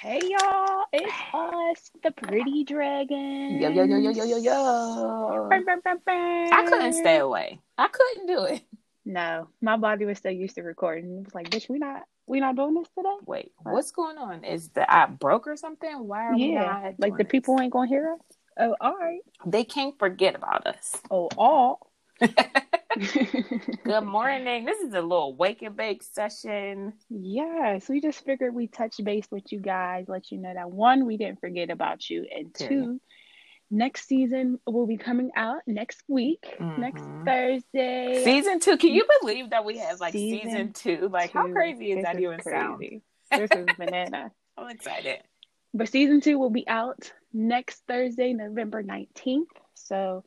Hey y'all, it's us, the Pretty Dragon. Yo, yo, yo, yo, yo, yo, yo. Bam, bam, bam, bam. I couldn't stay away. I couldn't do it. No, my body was so used to recording. It was like, bitch, we not we not doing this today. Wait, what's going on? Is the app broke or something? Why are we yeah, not? like the this? people ain't gonna hear us. Oh, all right. They can't forget about us. Oh, all. Good morning. This is a little wake and bake session. yes, we just figured we touch base with you guys, let you know that one, we didn't forget about you, and two, next season will be coming out next week, next Mhm. Thursday. Season two. Can you believe that we have like season, Season two? Like, how crazy is This that even sound? This is banana. I'm excited. But season two will be out next Thursday, November 19th. So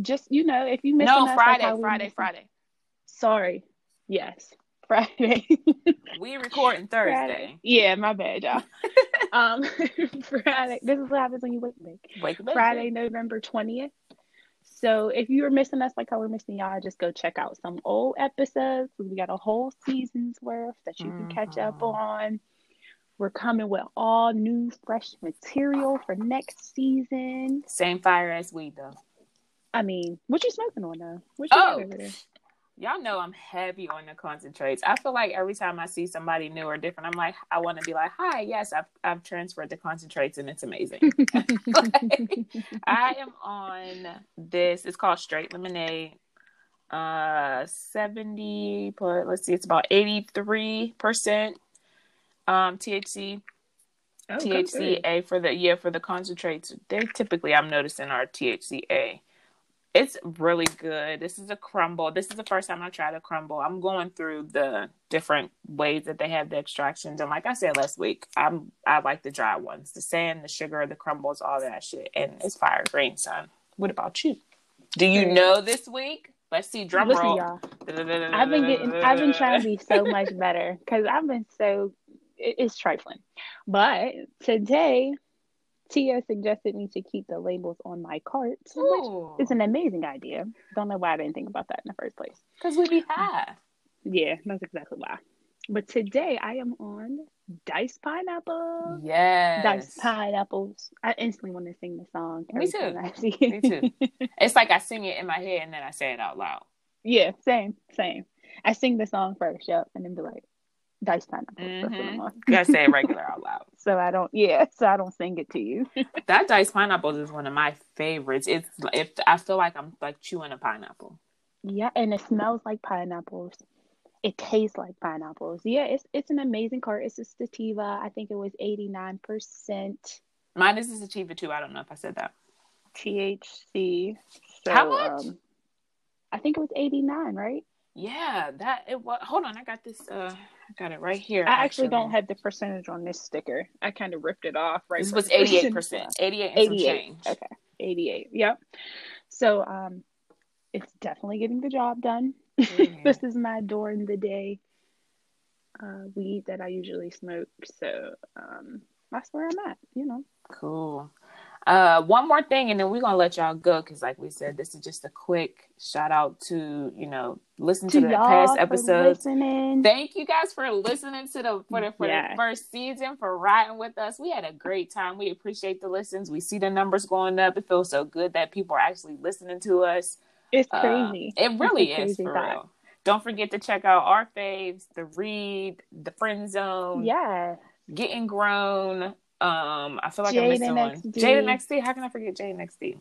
just, you know, if you missed No, us, Friday, like Friday, missing- Friday. Sorry. Yes. Friday. We recording Friday. Thursday. Yeah, my bad, y'all. um, Friday. This is what happens when you wake and bake. Wake and bake. Friday, November 20th. So if you were missing us like how we're missing y'all, just go check out some old episodes. We got a whole season's worth that you can catch up Mhm. on. We're coming with all new, fresh material for next season. Same fire as we though. I mean, what you smoking on though? What you oh. over there? Y'all know I'm heavy on the concentrates. I feel like every time I see somebody new or different, I'm like, I want to be like, hi, yes, I've I've transferred the concentrates and it's amazing. I am on this. It's called Straight Lemonade. Uh, seventy. But let's see, it's about eighty three percent. Um, THC, Oh. THCA for the yeah for the concentrates. They typically I'm noticing are THCA. It's really good. This is a crumble. This is the first time I tried a crumble. I'm going through the different ways that they have the extractions, and like I said last week, I'm I like the dry ones, the sand, the sugar, the crumbles, all that shit, and it's fire green, son. What about you? Do you know this week? Let's see. Drum Listen, roll. y'all. I've been getting. I've been trying to be so much better because I've been so. It's trifling, but today, Tia suggested me to keep the labels on my cart, which is an amazing idea. Don't know why I didn't think about that in the first place. Because we'd be high. Yeah, that's exactly why. But today I am on diced pineapple. Yes. Diced pineapples. I instantly want to sing the song. Me too. I see Me too. It's like I sing it in my head and then I say it out loud. yeah, same, same. I sing the song first, yep, and then be like, diced Pineapple. That's Mhm. on. Gotta say it regular out loud. So I don't, yeah, so I don't sing it to you. That diced pineapples is one of my favorites. It's if I feel like I'm like chewing a pineapple. yeah, and it smells like pineapples. It tastes like pineapples. Yeah, it's it's an amazing cart. It's a sativa. I think it was 89% Mine is a sativa too. I don't know if I said that. THC. So, How much? Um, I think it was 89, right? Yeah, that it was. Hold on, I got this. Uh, I got it right here. I actually don't have the percentage on this sticker. I kind of ripped it off right This was eighty eight percent, Eighty eight. Eighty eight. Okay. 88. Yep. So um it's definitely getting the job done. Mhm. this is my during the day uh weed that I usually smoke. So um that's where I'm at, you know. Cool. Uh, one more thing, and then we're gonna let y'all go because, like we said, this is just a quick shout out to you know listen to, the past episodes. listening. Thank you guys for listening to the for the for Yeah. the first season for riding with us. We had a great time. We appreciate the listens. We see the numbers going up. It feels so good that people are actually listening to us. it's Uh, crazy. it really It's is for thought. real. Don't forget to check out our faves, the read, the friend zone, yeah. getting grown. Um, I feel like I'm Jaden missing one. XD. Jaden XD. How can I forget Jaden XD?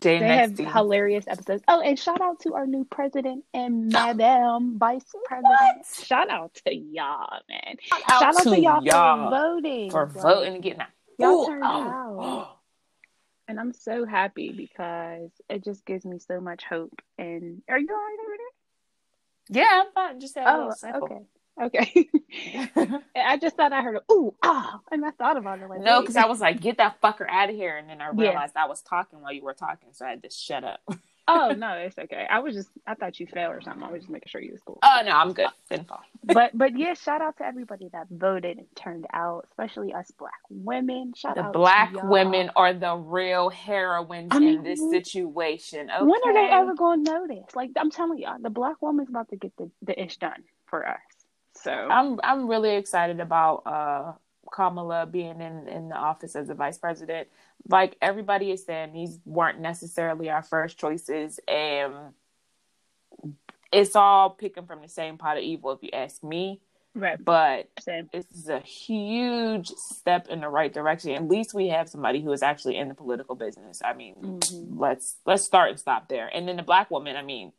They have XD. hilarious episodes. Oh, and shout out to our new president and Madam Vice President. What? Shout out to y'all, man. Shout Shout out to y'all, y'all for voting. for voting and getting that. Y'all Ooh, turned oh, out. And I'm so happy because it just gives me so much hope. And are you all right over there? Yeah, I'm fine. Just little Oh, okay. Okay. I just thought I heard a ooh, ah, and I thought about it like no, because I was like, get that fucker out of here. And then I Yeah. realized I was talking while you were talking. So I had to shut up. Oh no, it's okay. I was just I thought you fell or something. I was just making sure you was cool. Oh, no, I'm good. Didn't fall. but but yeah, shout out to everybody that voted and turned out, especially us black women. Shout The out black women are the real heroines I mean, in this situation. Okay? When are they ever going to notice? Like I'm telling y'all, the black woman's about to get the, the ish done for us. So I'm I'm really excited about uh Kamala being in, in the office as a vice president, like everybody is saying, these weren't necessarily our first choices. And it's all picking from the same pot of evil, if you ask me. Right. But Same. is a huge step in the right direction. At least we have somebody who is actually in the political business. I mean, Mhm. let's let's start and stop there. And then the black woman, I mean,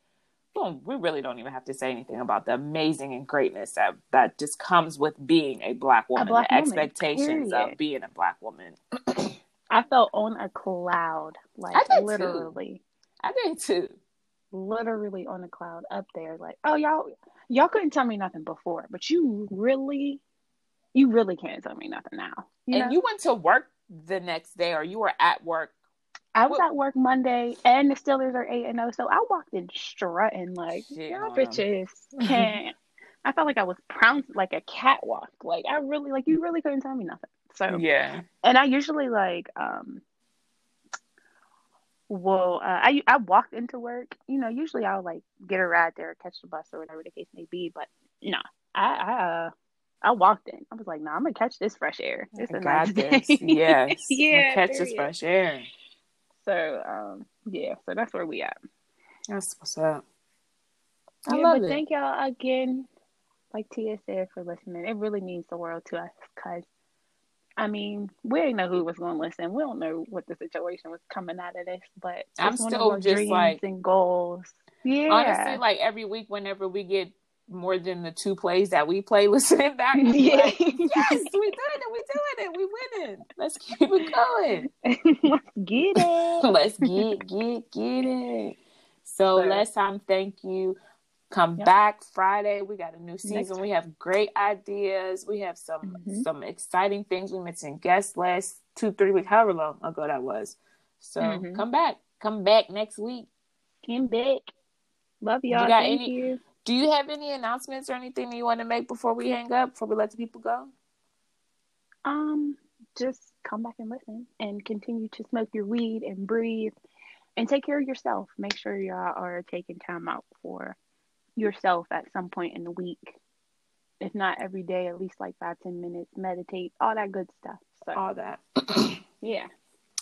well, we really don't even have to say anything about the amazing and greatness that that just comes with being a black woman, black the woman, expectations period. of being a black woman. I felt on a cloud, like I did too. literally, I did too. literally on a cloud up there. Like, oh y'all, y'all couldn't tell me nothing before, but you really, you really can't tell me nothing now. You and know? you went to work the next day, or you were at work. I was at work Monday, and the Steelers are eight and zero, so I walked in strutting like Shit y'all bitches can't. I felt like I was pounced like a catwalk. Like I really, like you really couldn't tell me nothing. So Yeah. and I usually like um well uh, I I walked into work you know usually I'll like get a ride there or catch the bus or whatever the case may be but no I I uh I walked in I was like no nah, I'm gonna catch this fresh air it's a I got nice this. day Yes. yeah Catch this fresh air. So um yeah so that's where we at That's what's up. I yeah love but it. thank y'all again like Tia said for listening it really means the world to us because I mean, we didn't know who was going to listen. We don't know what the situation was coming out of this, but I'm it's one of still just dreams like- and goals. Yeah, Honestly, like every week, whenever we get more than the two plays that we play, listening back, yeah. like, yes, we doing it, we doing it, we winning. Let's keep it going. Let's get it. Let's get get get it. So So- last time, thank you. Come Yep. back Friday. We got a new season. We have great ideas. We have some Mhm. some exciting things. We mentioned guests last two three weeks, however long ago that was. So Mhm. come back. Come back next week. Come back. Love y'all. You got Thank any- you. Do you have any announcements or anything that you want to make before we hang up? Before we let the people go? Um, just come back and listen and continue to smoke your weed and breathe and take care of yourself. Make sure y'all are taking time out for yourself at some point in the week. If not every day, at least like five, ten minutes, meditate, all that good stuff. So All that. yeah.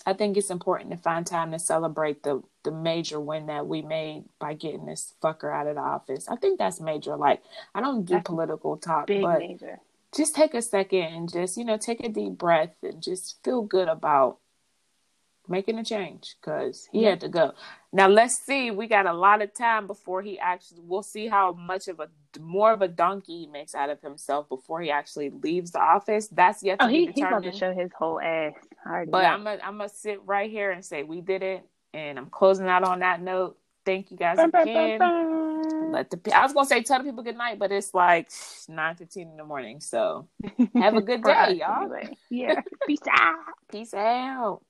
I think it's important to find time to celebrate the the major win that we made by getting this fucker out of the office. I think that's major. Like I don't do That's political talk, Big but major. Just take a second and just you know take a deep breath and just feel good about making a change because he Yeah. had to go. Now let's see. We got a lot of time before he actually. We'll see how much of a more of a donkey he makes out of himself before he actually leaves the office. That's yet oh, to Oh, he be he's about determined. to show his whole ass. But know. I'm gonna I'm gonna sit right here and say we did it, and I'm closing out on that note. Thank you guys bum, again. bum, bum. Let the I was gonna say tell the people good night, but it's like nine fifteen in the morning. So have a good day, y'all. anyway. Yeah. Peace out. Peace out.